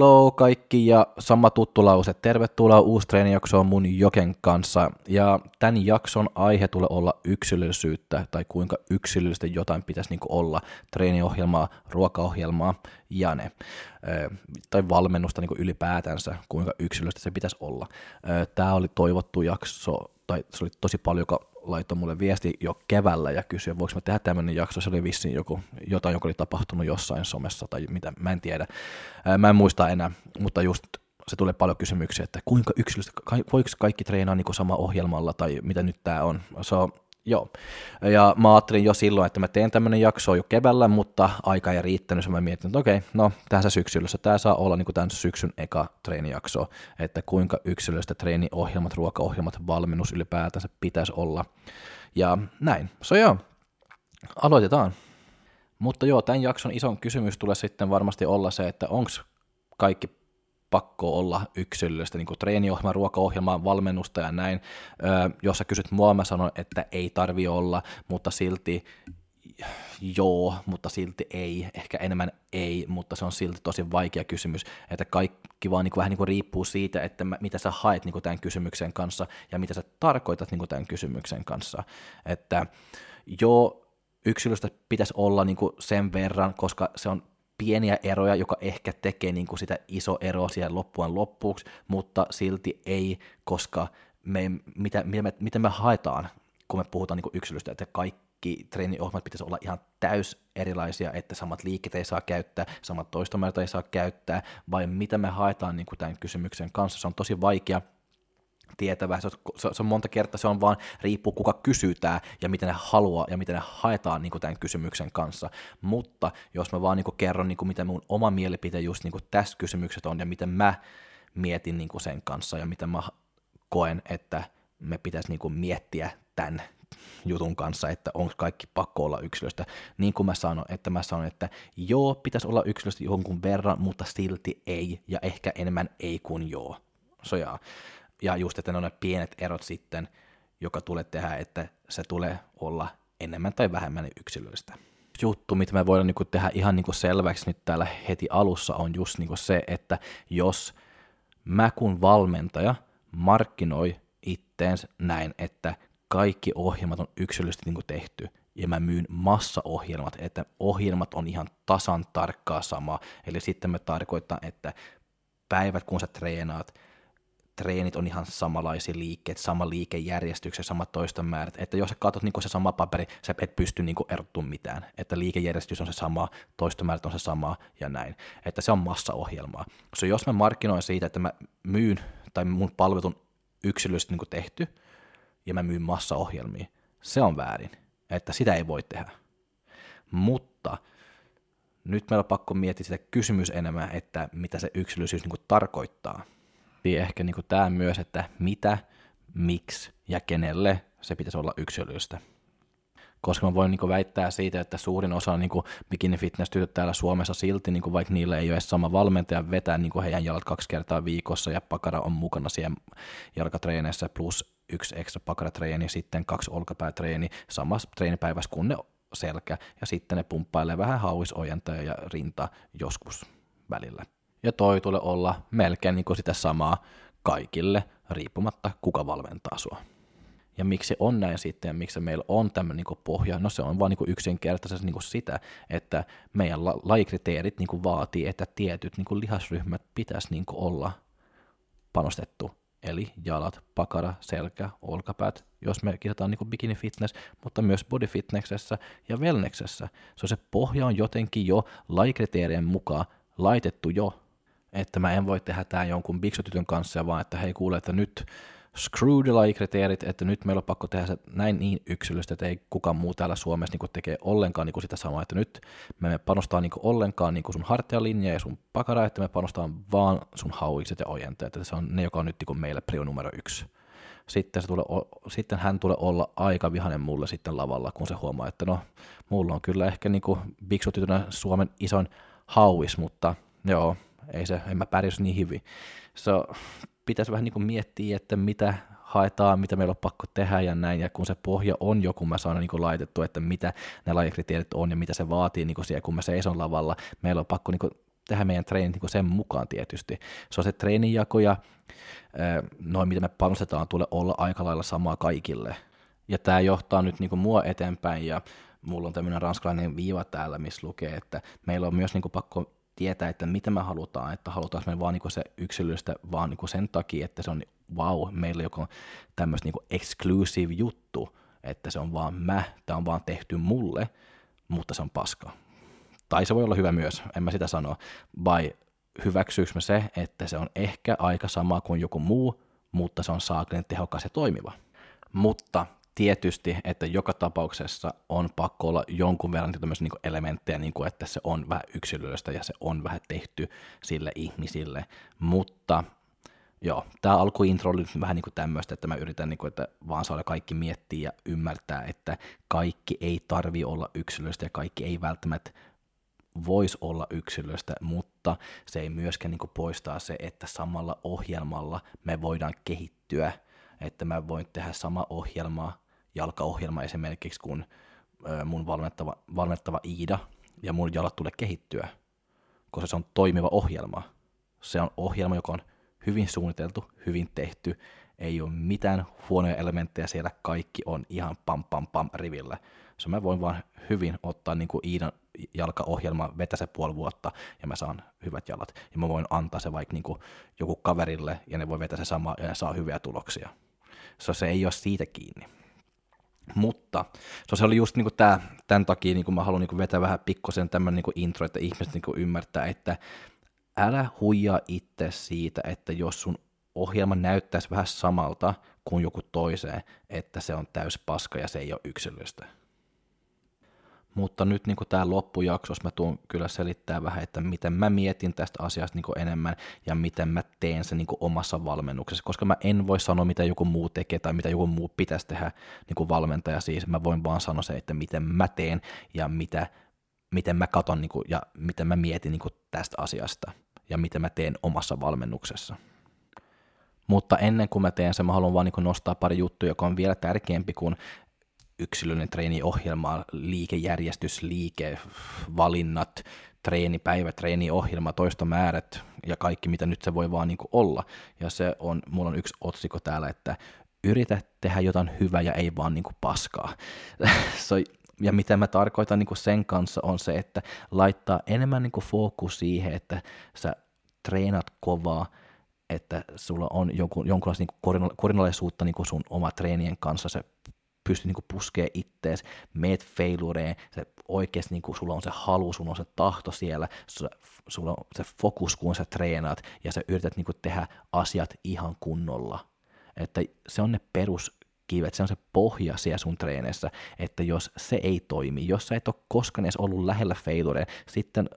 Hello kaikki ja sama tuttu lause. Tervetuloa uusi treenijaksoon mun Joken kanssa. Ja tämän jakson aihe tulee olla yksilöllisyyttä tai kuinka yksilöllistä jotain pitäisi niinku olla. Treeniohjelmaa, ruokaohjelmaa ja ne. Tai valmennusta niinku ylipäätänsä, kuinka yksilöllistä se pitäisi olla. Tämä oli toivottu jakso, tai se oli tosi paljon, joka laittoi mulle viesti jo keväällä ja kysyi, voiko mä tehdä tämmöinen jakso, se oli vissiin joku, jotain, joka oli tapahtunut jossain somessa tai mitä, mä en tiedä, mä en muista enää, mutta just se tulee paljon kysymyksiä, että kuinka yksilöstä, voiko kaikki treenaa niin sama ohjelmalla tai mitä nyt tämä on. So, Joo, ja mä ajattelin jo silloin, että mä teen tämmöinen jakso jo keväällä, mutta aika ei riittänyt, mä mietin, että okei, no tässä syksyllä, tämä saa olla niin tämän syksyn eka treenijakso, että kuinka yksilöllistä treeniohjelmat, ruokaohjelmat, valmennus ylipäätänsä pitäisi olla, ja näin, so joo, aloitetaan. Mutta joo, tämän jakson ison kysymys tulee sitten varmasti olla se, että onko kaikki pakko olla yksilöllistä niin treeniohjelmaa, ruokaohjelmaa, valmennusta ja näin. Öö, jos sä kysyt mua, mä sanon, että ei tarvi olla, mutta silti joo, mutta silti ei, ehkä enemmän ei, mutta se on silti tosi vaikea kysymys, että kaikki vaan niin kuin, vähän niin kuin riippuu siitä, että mitä sä haet niin kuin tämän kysymyksen kanssa ja mitä sä tarkoitat niin kuin tämän kysymyksen kanssa, että joo, yksilöstä pitäisi olla niin kuin sen verran, koska se on pieniä eroja, joka ehkä tekee niin kuin sitä iso eroa siellä loppujen loppuksi, mutta silti ei, koska me, mitä, mitä, me, mitä me haetaan, kun me puhutaan niin kuin yksilöstä, että kaikki treeniohjelmat pitäisi olla ihan täys erilaisia, että samat liikkeet ei saa käyttää, samat toistomäärät ei saa käyttää, vai mitä me haetaan niin kuin tämän kysymyksen kanssa. Se on tosi vaikea, tietävä. Se on, se on monta kertaa, se on vaan riippuu kuka kysytään ja miten ne haluaa ja miten ne haetaan niin kuin tämän kysymyksen kanssa. Mutta jos mä vaan niin kuin kerron, niin kuin mitä mun oma mielipite just niin kuin tässä kysymykset on ja miten mä mietin niin kuin sen kanssa ja miten mä koen, että me pitäisi niin kuin miettiä tämän jutun kanssa, että onko kaikki pakko olla yksilöstä. Niin kuin mä sanon, että mä sanon, että joo, pitäisi olla yksilöstä jonkun verran, mutta silti ei, ja ehkä enemmän ei kuin joo. So, jaa ja just, että ne on ne pienet erot sitten, joka tulee tehdä, että se tulee olla enemmän tai vähemmän yksilöllistä. Juttu, mitä me voidaan niinku tehdä ihan niinku selväksi nyt täällä heti alussa, on just niinku se, että jos mä kun valmentaja markkinoi itteens näin, että kaikki ohjelmat on yksilöllisesti niinku tehty, ja mä myyn massaohjelmat, että ohjelmat on ihan tasan tarkkaa sama. Eli sitten me tarkoittaa, että päivät kun sä treenaat, treenit on ihan samanlaisia liikkeet, sama liikejärjestyksen, samat toistomäärät, että jos sä katsot niin se sama paperi, sä et pysty niin erottumaan mitään, että liikejärjestys on se sama, toistomäärät on se sama ja näin, että se on massaohjelmaa. So, jos mä markkinoin siitä, että mä myyn tai mun palvelut on yksilöllisesti niin tehty ja mä myyn massaohjelmia, se on väärin, että sitä ei voi tehdä. Mutta nyt meillä on pakko miettiä sitä kysymys enemmän, että mitä se yksilöllisyys niin tarkoittaa – miettii ehkä niin tämä myös, että mitä, miksi ja kenelle se pitäisi olla yksilöllistä. Koska mä voin niin väittää siitä, että suurin osa niin bikini fitness tytöt täällä Suomessa silti, niin vaikka niillä ei ole edes sama valmentaja vetää niin heidän jalat kaksi kertaa viikossa ja pakara on mukana siellä jalkatreeneissä plus yksi ekstra pakaratreeni, sitten kaksi olkapäätreeni samassa treenipäivässä kuin ne selkä ja sitten ne pumppailee vähän hauisojentaa ja rinta joskus välillä ja toi tulee olla melkein niin kuin sitä samaa kaikille, riippumatta kuka valmentaa sua. Ja miksi on näin sitten ja miksi meillä on tämmöinen niin pohja, no se on vaan niin yksinkertaisesti niin sitä, että meidän la- lajikriteerit niin vaatii, että tietyt niin lihasryhmät pitäisi niin olla panostettu. Eli jalat, pakara, selkä, olkapäät, jos me kirjataan niin bikini fitness, mutta myös body fitnessessä ja wellnessessä. Se, on se pohja on jotenkin jo lajikriteerien mukaan laitettu jo että mä en voi tehdä tämä jonkun biksutytön kanssa, vaan että hei kuule, että nyt screw the kriteerit, että nyt meillä on pakko tehdä se näin niin yksilöstä, että ei kukaan muu täällä Suomessa niin tekee ollenkaan niin sitä samaa, että nyt me panostaa niin ollenkaan niin sun hartialinja ja sun pakara, että me panostaa vaan sun hauikset ja ojenteet, että se on ne, joka on nyt niin meille prio numero yksi. Sitten, se tulee, sitten hän tulee olla aika vihanen mulle sitten lavalla, kun se huomaa, että no, mulla on kyllä ehkä niin biksutytönä Suomen ison hauis, mutta joo, ei se, en mä pärjäs niin hyvin. So, pitäisi vähän niin kuin miettiä, että mitä haetaan, mitä meillä on pakko tehdä ja näin, ja kun se pohja on jo, kun mä saan niin kuin laitettu, että mitä ne lajikriteerit on ja mitä se vaatii niin kuin siellä, kun mä seison lavalla, meillä on pakko niin kuin tehdä meidän treenit niin sen mukaan tietysti. Se on se treeninjako ja noin, mitä me panostetaan, tulee olla aika lailla samaa kaikille. Ja tämä johtaa nyt niin kuin mua eteenpäin ja mulla on tämmöinen ranskalainen viiva täällä, missä lukee, että meillä on myös niin kuin pakko tietää, että mitä me halutaan, että halutaanko me vaan niin se yksilöllistä vaan niin sen takia, että se on wow, meillä joku tämmöistä niin exclusive juttu, että se on vaan mä, tämä on vaan tehty mulle, mutta se on paska. Tai se voi olla hyvä myös, en mä sitä sano, vai hyväksyykö me se, että se on ehkä aika sama kuin joku muu, mutta se on saaklinen tehokas ja toimiva. Mutta tietysti, että joka tapauksessa on pakko olla jonkun verran tämmöisiä niin elementtejä, niin kuin, että se on vähän yksilöllistä ja se on vähän tehty sille ihmisille, mutta joo, tämä alkuintro oli vähän niin kuin tämmöistä, että mä yritän, niin kuin, että vaan saada kaikki miettiä ja ymmärtää, että kaikki ei tarvi olla yksilöllistä ja kaikki ei välttämättä voisi olla yksilöistä, mutta se ei myöskään niin poistaa se, että samalla ohjelmalla me voidaan kehittyä, että mä voin tehdä sama ohjelma, jalkaohjelma esimerkiksi, kun mun valmettava, valmettava Iida, ja mun jalat tulee kehittyä, koska se on toimiva ohjelma. Se on ohjelma, joka on hyvin suunniteltu, hyvin tehty, ei ole mitään huonoja elementtejä siellä, kaikki on ihan pam pam pam rivillä. Se mä voin vaan hyvin ottaa niin kuin Iidan jalkaohjelma, vetä se puoli vuotta ja mä saan hyvät jalat. Ja mä voin antaa se vaikka niin kuin joku kaverille ja ne voi vetää se sama ja ne saa hyviä tuloksia. So, se ei ole siitä kiinni. Mutta so, se oli just niin tämä, tämän takia niin mä haluan niin vetää vähän pikkosen tämmöinen niin intro, että ihmiset niin ymmärtää, että älä huijaa itse siitä, että jos sun ohjelma näyttäisi vähän samalta kuin joku toiseen, että se on täys paska ja se ei ole yksilöstä. Mutta nyt niin tämä loppujaksos mä tuun kyllä selittää vähän, että miten mä mietin tästä asiasta niin enemmän ja miten mä teen sen niin omassa valmennuksessa, koska mä en voi sanoa, mitä joku muu tekee tai mitä joku muu pitäisi tehdä niin valmentaja siis. Mä voin vaan sanoa se, että miten mä teen ja mitä, miten mä katon niin kuin, ja miten mä mietin niin tästä asiasta ja miten mä teen omassa valmennuksessa. Mutta ennen kuin mä teen sen, mä haluan vaan niin nostaa pari juttuja, joka on vielä tärkeämpi kuin yksilöllinen treeniohjelma, liikejärjestys, liike, valinnat, treenipäivä, treeniohjelma, toistomäärät ja kaikki, mitä nyt se voi vaan niin olla. Ja se on, mulla on yksi otsikko täällä, että yritä tehdä jotain hyvää ja ei vaan niin paskaa. se, ja mitä mä tarkoitan niin sen kanssa on se, että laittaa enemmän niin fokus siihen, että sä treenat kovaa, että sulla on jonkun, jonkunlaista niin korinalaisuutta niin sun oma treenien kanssa, se pystyy niin puskee ittees, meet failureen, se oikeasti niin sulla on se halu, sulla on se tahto siellä, sulla on se fokus, kun sä treenaat, ja sä yrität niin tehdä asiat ihan kunnolla. Että se on ne peruskivet, se on se pohja siellä sun treeneissä, että jos se ei toimi, jos sä et ole koskaan edes ollut lähellä failureen, sitten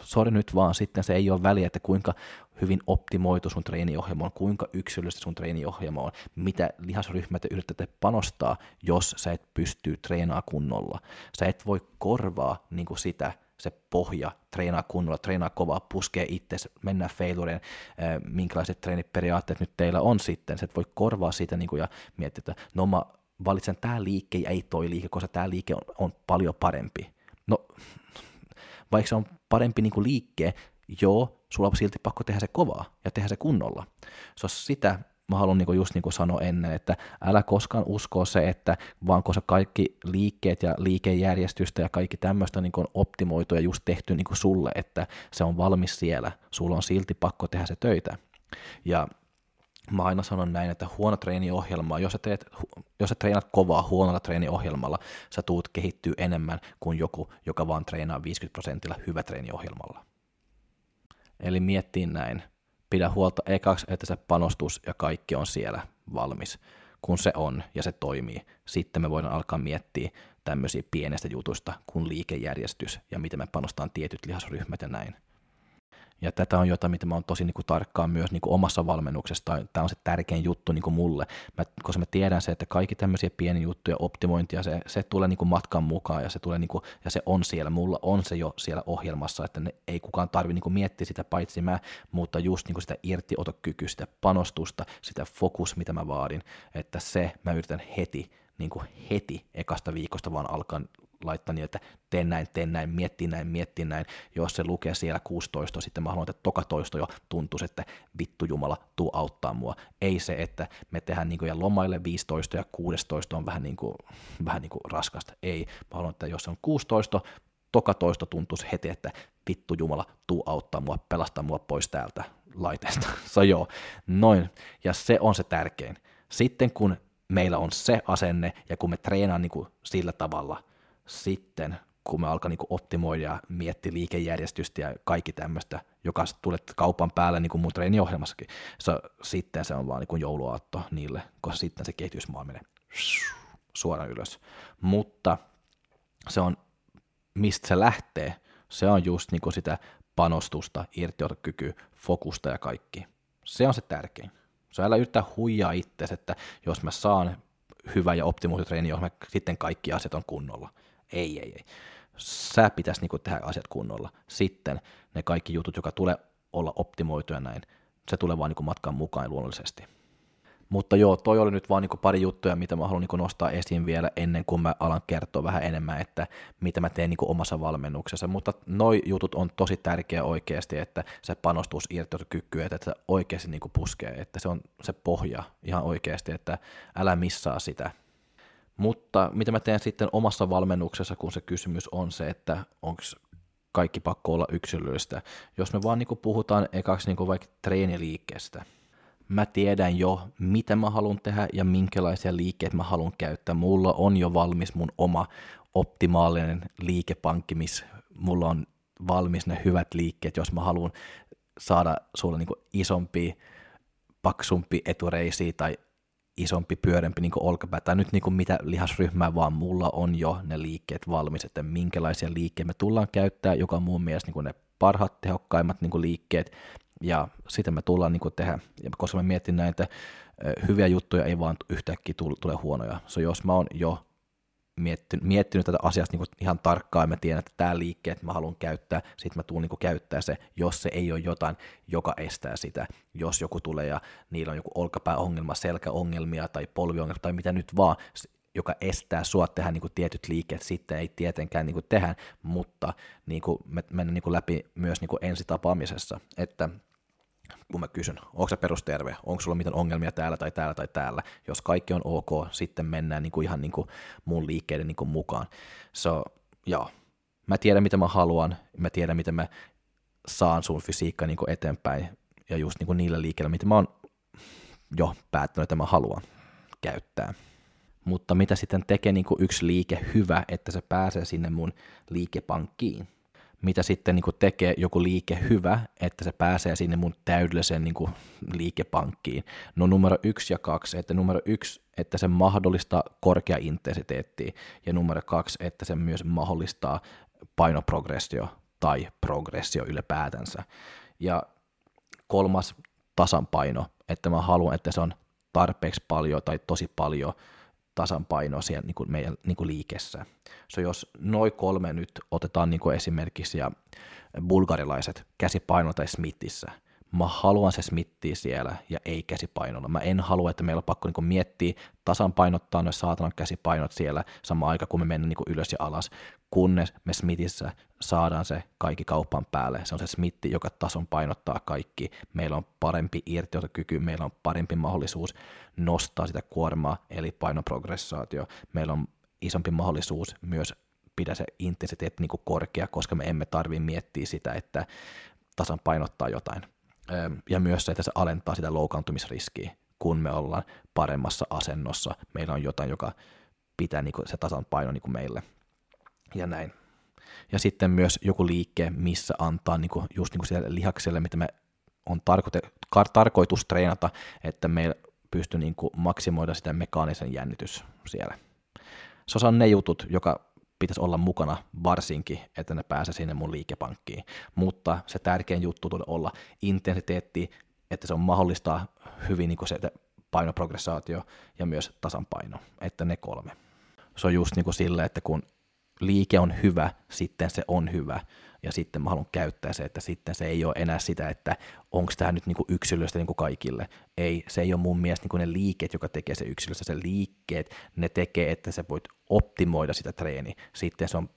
sori nyt vaan, sitten se ei ole väliä, että kuinka hyvin optimoitu sun treeniohjelma on, kuinka yksilöllistä sun treeniohjelma on, mitä lihasryhmät te yritätte panostaa, jos sä et pystyy treenaa kunnolla. Sä et voi korvaa niin kuin sitä, se pohja, treenaa kunnolla, treenaa kovaa, puskee itse, mennään failureen, minkälaiset treeniperiaatteet nyt teillä on sitten, sä et voi korvaa sitä niin kuin, ja miettiä, että no mä valitsen tämä liike ja ei toi liike, koska tämä liike on, on paljon parempi. No, vaikka se on parempi niin kuin liikkeen, joo, sulla on silti pakko tehdä se kovaa ja tehdä se kunnolla. Se on sitä, mä haluan niin just niin kuin sanoa ennen, että älä koskaan usko se, että vaan koska kaikki liikkeet ja liikejärjestystä ja kaikki tämmöistä niin on optimoitu ja just tehty niin kuin sulle, että se on valmis siellä, sulla on silti pakko tehdä se töitä. Ja mä aina sanon näin, että huono treeniohjelma, jos sä, teet, jos sä treenat kovaa huonolla treeniohjelmalla, sä tuut kehittyä enemmän kuin joku, joka vaan treenaa 50 prosentilla hyvä treeniohjelmalla. Eli miettiin näin, pidä huolta ekaksi, että se panostus ja kaikki on siellä valmis. Kun se on ja se toimii, sitten me voidaan alkaa miettiä tämmöisiä pienestä jutusta kuin liikejärjestys ja miten me panostaan tietyt lihasryhmät ja näin. Ja tätä on jotain, mitä mä oon tosi niin kuin tarkkaan myös niin kuin omassa valmennuksessa. Tämä on se tärkein juttu niin kuin mulle, mä, koska mä tiedän se, että kaikki tämmöisiä pieniä juttuja, optimointia, se, se tulee niin kuin matkan mukaan ja se, tulee niin kuin, ja se on siellä. Mulla on se jo siellä ohjelmassa, että ne, ei kukaan tarvi niin kuin miettiä sitä paitsi mä, mutta just niin kuin sitä irtiotokykyä, sitä panostusta, sitä fokus, mitä mä vaadin, että se mä yritän heti, niin kuin heti ekasta viikosta vaan alkaa laittaa niin, että teen näin, teen näin, miettii näin, miettii näin. Jos se lukee siellä 16, sitten mä haluan, että toka toisto jo tuntuisi, että vittu Jumala, tuu auttaa mua. Ei se, että me tehdään niin kuin, ja lomaille 15 ja 16 on vähän niin kuin, vähän niin kuin raskasta. Ei, mä haluan, että jos on 16, toka toisto tuntuisi heti, että vittu Jumala, tuu auttaa mua, pelastaa mua pois täältä laiteesta. So joo, noin. Ja se on se tärkein. Sitten kun meillä on se asenne ja kun me treenaan niin kuin sillä tavalla, sitten kun me alkaa niin optimoida ja miettiä liikejärjestystä ja kaikki tämmöistä, joka tulee kaupan päälle niin kuin mun treeniohjelmassakin, se, sitten se on vaan niin jouluaatto niille, koska sitten se kehitysmaa menee suoraan ylös. Mutta se on, mistä se lähtee, se on just niin kuin sitä panostusta, irtiotokykyä, fokusta ja kaikki. Se on se tärkein. Se älä yrittää huijaa itse, että jos mä saan hyvä ja optimoitu treeni, mä sitten kaikki asiat on kunnolla. Ei, ei, ei. Sä pitäisi niin tehdä asiat kunnolla. Sitten ne kaikki jutut, jotka tulee olla optimoituja näin, se tulee vaan niin matkan mukaan luonnollisesti. Mutta joo, toi oli nyt vaan niin pari juttuja, mitä mä haluan niin nostaa esiin vielä ennen kuin mä alan kertoa vähän enemmän, että mitä mä teen niin omassa valmennuksessa. Mutta noi jutut on tosi tärkeä oikeasti, että se panostus irtokyky, että se oikeasti niin puskee, että se on se pohja ihan oikeasti, että älä missaa sitä. Mutta mitä mä teen sitten omassa valmennuksessa, kun se kysymys on se, että onko kaikki pakko olla yksilöllistä. Jos me vaan niin puhutaan ekaksi niin vaikka treeniliikkeestä, mä tiedän jo, mitä mä haluan tehdä ja minkälaisia liikkeitä mä haluan käyttää. Mulla on jo valmis mun oma optimaalinen liikepankki, missä mulla on valmis ne hyvät liikkeet, jos mä haluan saada sulle niin isompi, paksumpi etureisi tai isompi, pyörempi niin olkapää, tai nyt niin kuin mitä lihasryhmää, vaan mulla on jo ne liikkeet valmis, että minkälaisia liikkeitä me tullaan käyttää, joka on mun mielestä niin ne parhaat, tehokkaimmat niin liikkeet, ja sitä me tullaan niin tehdä, ja koska mä mietin näitä hyviä juttuja, ei vaan yhtäkkiä tule huonoja. So jos mä oon jo miettinyt, miettinyt tätä asiasta niin ihan tarkkaan, mä tiedän, että tämä liikkeet mä haluan käyttää, sitten mä tuun niin käyttää se, jos se ei ole jotain, joka estää sitä. Jos joku tulee ja niillä on joku olkapääongelma, selkäongelmia tai polviongelma tai mitä nyt vaan, joka estää sua tehdä niin tietyt liikkeet, sitten ei tietenkään niin tehdä, mutta niin mennään niin läpi myös niin ensitapaamisessa, että kun mä kysyn, onko se perusterve, onko sulla mitään ongelmia täällä tai täällä tai täällä, jos kaikki on ok, sitten mennään niin kuin ihan niin kuin mun liikkeiden niin kuin mukaan. So, joo, mä tiedän mitä mä haluan, mä tiedän miten mä saan sun fysiikka niin kuin eteenpäin, ja just niin kuin niillä liikkeillä, mitä mä oon jo päättänyt, että mä haluan käyttää. Mutta mitä sitten tekee niin kuin yksi liike hyvä, että se pääsee sinne mun liikepankkiin. Mitä sitten niin kuin tekee joku liike hyvä, että se pääsee sinne mun täydelliseen niin kuin liikepankkiin. No numero yksi ja kaksi, että numero yksi, että se mahdollistaa korkea intensiteettiä, ja numero kaksi, että se myös mahdollistaa painoprogressio tai progressio ylipäätänsä. Ja kolmas tasanpaino, että mä haluan, että se on tarpeeksi paljon tai tosi paljon tasanpainoa siellä niin kuin meidän niin kuin liikessä. So jos noin kolme nyt otetaan niin kuin esimerkiksi ja bulgarilaiset käsipaino tai smittissä, mä haluan se smittiä siellä ja ei käsipainolla. Mä en halua, että meillä on pakko niin miettiä tasan painottaa noin saatanan käsipainot siellä sama aika, kun me mennään niin ylös ja alas, kunnes me Smithissä saadaan se kaikki kaupan päälle. Se on se Smitti, joka tason painottaa kaikki. Meillä on parempi irtiotokyky, meillä on parempi mahdollisuus nostaa sitä kuormaa, eli painoprogressaatio. Meillä on isompi mahdollisuus myös pidä se intensiteetti niin korkea, koska me emme tarvitse miettiä sitä, että tasan painottaa jotain ja myös se, että se alentaa sitä loukaantumisriskiä, kun me ollaan paremmassa asennossa. Meillä on jotain, joka pitää niin kuin se tasan paino niin kuin meille. Ja näin. Ja sitten myös joku liike, missä antaa niin kuin, just niin kuin sille lihakselle, mitä me on tarkoite, tarkoitus treenata, että me pystyy niin kuin maksimoida sitä mekaanisen jännitys siellä. Se on ne jutut, joka pitäisi olla mukana varsinkin, että ne pääsee sinne mun liikepankkiin. Mutta se tärkein juttu tulee olla intensiteetti, että se on mahdollista hyvin niin kuin se painoprogressaatio ja myös tasanpaino, että ne kolme. Se on just niin kuin sille, että kun liike on hyvä, sitten se on hyvä. Ja sitten mä haluan käyttää se, että sitten se ei ole enää sitä, että onko tämä nyt niinku yksilöstä niinku kaikille. Ei, se ei ole mun mielestä niinku ne liikkeet, joka tekee se yksilöstä. Se liikkeet, ne tekee, että sä voit optimoida sitä treeni. Sitten se on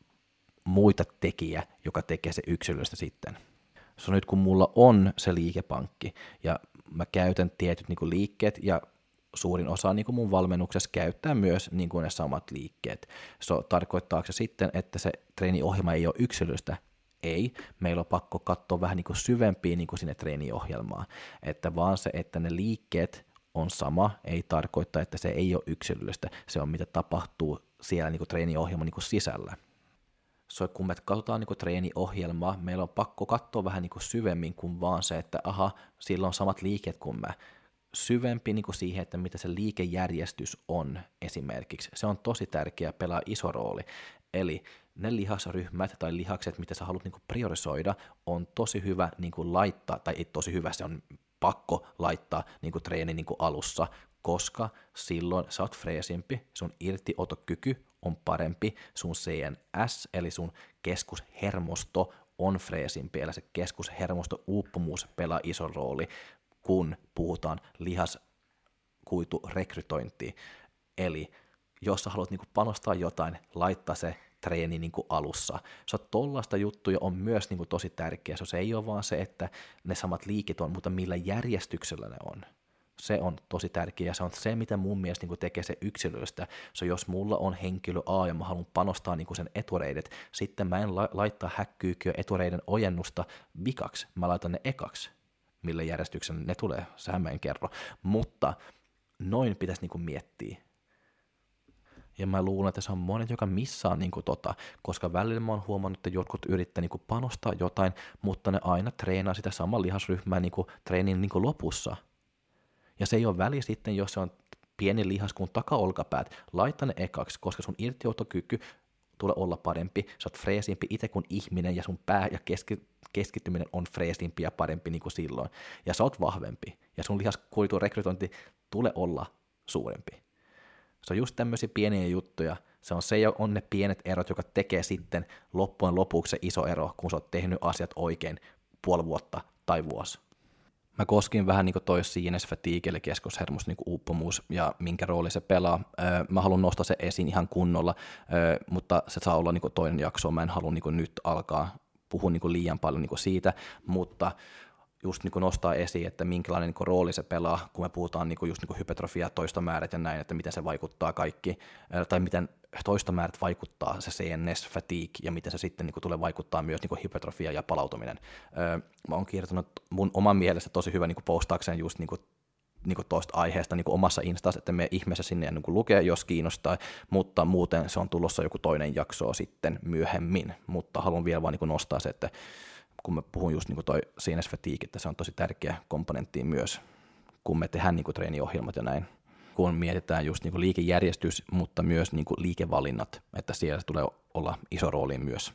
muita tekijä, joka tekee se yksilöstä sitten. So nyt kun mulla on se liikepankki ja mä käytän tietyt niinku liikkeet ja suurin osa niin kuin mun valmennuksessa käyttää myös niin kuin ne samat liikkeet. So, tarkoittaako se sitten, että se treeniohjelma ei ole yksilöstä? Ei, meillä on pakko katsoa vähän niin kuin syvempiä niin kuin sinne treeniohjelmaan, että vaan se, että ne liikkeet on sama, ei tarkoita, että se ei ole yksilöllistä, se on mitä tapahtuu siellä niin kuin treeniohjelman niin kuin sisällä. So, kun me katsotaan niin kuin treeniohjelmaa, meillä on pakko katsoa vähän niin kuin syvemmin kuin vaan se, että aha, sillä on samat liikkeet kuin mä, syvempi niin kuin siihen, että mitä se liikejärjestys on esimerkiksi. Se on tosi tärkeä, pelaa iso rooli. Eli ne lihasryhmät tai lihakset, mitä sä haluat niin kuin priorisoida, on tosi hyvä niin kuin laittaa, tai ei tosi hyvä, se on pakko laittaa niin kuin treeni niin kuin alussa, koska silloin sä oot freesimpi, sun irtiotokyky on parempi, sun CNS, eli sun keskushermosto on freesimpi, eli se keskushermosto uupumus pelaa iso rooli, kun puhutaan lihaskuiturekrytointiin. Eli jos sä haluat niinku panostaa jotain, laittaa se treeni niinku alussa. Se tollaista juttuja on myös niinku tosi tärkeä. Se ei ole vaan se, että ne samat liikit on, mutta millä järjestyksellä ne on. Se on tosi tärkeä ja se on se, mitä mun mielestä niin tekee se yksilöistä. Se jos mulla on henkilö A ja mä haluan panostaa niin sen etureidet, sitten mä en la- laittaa häkkyykiö etureiden ojennusta vikaksi, mä laitan ne ekaksi millä järjestyksen ne tulee, sehän mä en kerro. Mutta noin pitäisi niinku miettiä. Ja mä luulen, että se on monet, joka missaa niinku tota, koska välillä mä oon huomannut, että jotkut yrittää niinku panostaa jotain, mutta ne aina treenaa sitä samaa lihasryhmää niinku treenin niinku lopussa. Ja se ei ole väli sitten, jos se on pieni lihas kuin takaolkapäät, laita ne ekaksi, koska sun irtiottokyky tulee olla parempi, sä oot freesimpi itse kuin ihminen ja sun pää ja keski, keskittyminen on freesimpi ja parempi niin kuin silloin. Ja sä oot vahvempi ja sun lihaskuitu rekrytointi tulee olla suurempi. Se on just tämmöisiä pieniä juttuja. Se on se on ne pienet erot, joka tekee sitten loppujen lopuksi se iso ero, kun sä oot tehnyt asiat oikein puoli vuotta tai vuosi. Mä koskin vähän niin toi sinus fatigue, eli keskushermos niin uupumus, ja minkä rooli se pelaa. Mä haluan nostaa se esiin ihan kunnolla, mutta se saa olla niin toinen jakso. Mä en halua niin nyt alkaa puhua niin liian paljon niin siitä, mutta just niin nostaa esiin, että minkälainen niin rooli se pelaa, kun me puhutaan niin just niin hypertrofia, toistomäärät ja näin, että miten se vaikuttaa kaikki, tai miten toistomäärät vaikuttaa se CNS, fatigue, ja miten se sitten niin tulee vaikuttaa myös niin hypertrofia ja palautuminen. Mä oon kirjoittanut mun oman mielestä tosi hyvä niin postaakseen just niin niin tuosta aiheesta niin omassa instassa, että me ihmeessä sinne niin lukee, jos kiinnostaa, mutta muuten se on tulossa joku toinen jakso sitten myöhemmin, mutta haluan vielä vaan niin nostaa se, että kun mä puhun just niin toi CNS fatigue, että se on tosi tärkeä komponentti myös, kun me tehdään niin treeniohjelmat ja näin, kun mietitään just niin liikejärjestys, mutta myös niin liikevalinnat, että siellä tulee olla iso rooli myös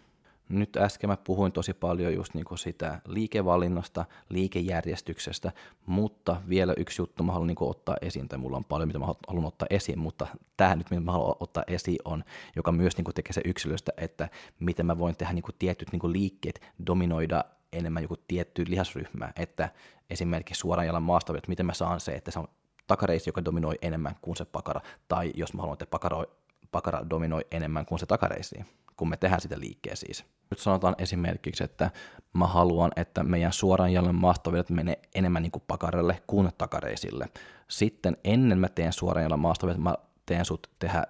nyt äsken mä puhuin tosi paljon just niin sitä liikevalinnasta, liikejärjestyksestä, mutta vielä yksi juttu mä haluan niin ottaa esiin, tai mulla on paljon mitä mä haluan ottaa esiin, mutta tämä nyt mitä mä haluan ottaa esiin on, joka myös niin tekee se yksilöstä, että miten mä voin tehdä niin tietyt niin liikkeet dominoida enemmän joku tietty lihasryhmä, että esimerkiksi suoraan jalan maastavyöt, miten mä saan se, että se on takareisi, joka dominoi enemmän kuin se pakara, tai jos mä haluan, että pakara, pakara dominoi enemmän kuin se takareisi kun me tehdään sitä liikkeä siis. Nyt sanotaan esimerkiksi, että mä haluan, että meidän suoraan jälleen maastovedet menee enemmän niin kuin pakarelle kuin takareisille. Sitten ennen mä teen suoraan jälleen maastovedet, mä teen sut tehdä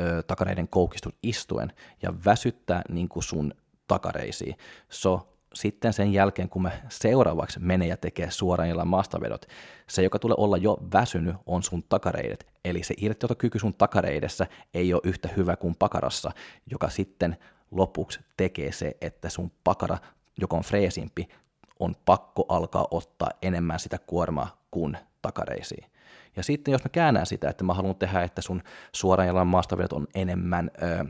ö, takareiden koukistun istuen ja väsyttää niin kuin sun takareisiin. So, sitten sen jälkeen, kun me seuraavaksi menee ja tekee suoraan jalan maastavedot, se, joka tulee olla jo väsynyt, on sun takareidet. Eli se irtiotokyky sun takareidessä ei ole yhtä hyvä kuin pakarassa, joka sitten lopuksi tekee se, että sun pakara, joka on freesimpi, on pakko alkaa ottaa enemmän sitä kuormaa kuin takareisiin. Ja sitten jos mä käännän sitä, että mä haluan tehdä, että sun suoran jalan maastavedot on enemmän ö,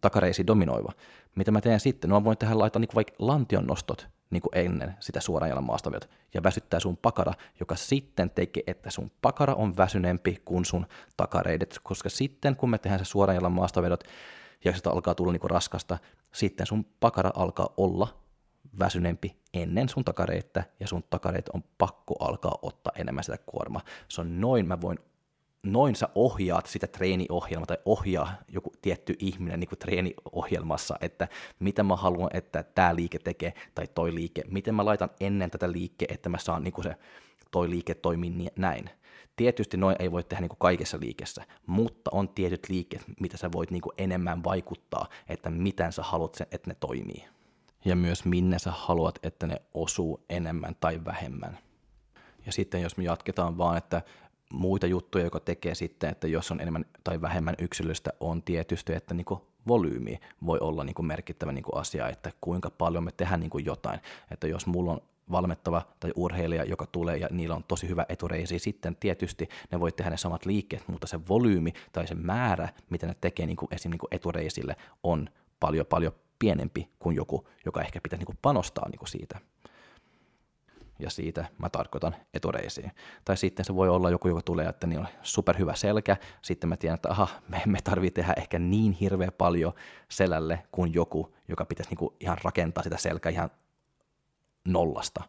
takareisi dominoiva, mitä mä teen sitten? No mä voin tehdä laittaa niin vaikka lantion nostot niin kuin ennen sitä suoran jalan maastavedot ja väsyttää sun pakara, joka sitten tekee, että sun pakara on väsyneempi kuin sun takareidet, koska sitten kun me tehdään se suoran jalan maastavedot, ja sitä alkaa tulla niin kuin raskasta, sitten sun pakara alkaa olla väsyneempi ennen sun takareita, ja sun takareet on pakko alkaa ottaa enemmän sitä kuormaa. Se on noin, mä voin noin sä ohjaat sitä treeniohjelmaa tai ohjaa joku tietty ihminen niin kuin treeniohjelmassa, että mitä mä haluan, että tämä liike tekee tai toi liike, miten mä laitan ennen tätä liike, että mä saan niin kuin se toi liike toimii näin. Tietysti noin ei voi tehdä niin kuin kaikessa liikessä, mutta on tietyt liikkeet, mitä sä voit niin kuin enemmän vaikuttaa, että miten sä haluat sen, että ne toimii. Ja myös minne sä haluat, että ne osuu enemmän tai vähemmän. Ja sitten jos me jatketaan vaan, että muita juttuja, joka tekee sitten, että jos on enemmän tai vähemmän yksilöstä, on tietysti, että niin volyymi voi olla niin merkittävä niin asia, että kuinka paljon me tehdään niin jotain. Että jos mulla on valmettava tai urheilija, joka tulee ja niillä on tosi hyvä etureisi, sitten tietysti ne voi tehdä ne samat liikkeet, mutta se volyymi tai se määrä, mitä ne tekee niin esim. Niin kuin etureisille, on paljon paljon pienempi kuin joku, joka ehkä pitäisi niin kuin panostaa niin kuin siitä ja siitä mä tarkoitan etureisiin. Tai sitten se voi olla joku, joka tulee, että niin on superhyvä selkä, sitten mä tiedän, että aha, me emme tarvitse tehdä ehkä niin hirveän paljon selälle kuin joku, joka pitäisi niinku ihan rakentaa sitä selkää ihan nollasta.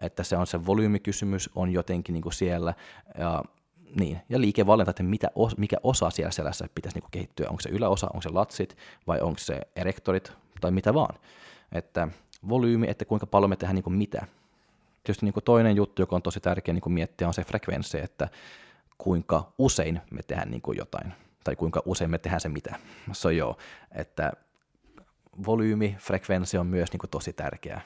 Että se on se volyymikysymys on jotenkin niinku siellä, ja niin, ja liikevalinta, että mitä, mikä osa siellä selässä pitäisi niinku kehittyä. Onko se yläosa, onko se latsit vai onko se erektorit tai mitä vaan. Että volyymi, että kuinka paljon me tehdään niinku mitä tietysti niin kuin toinen juttu, joka on tosi tärkeä niin kuin miettiä, on se frekvenssi, että kuinka usein me tehdään niin kuin jotain, tai kuinka usein me tehdään se mitä. Se on joo, että volyymi, frekvenssi on myös niin kuin tosi tärkeää.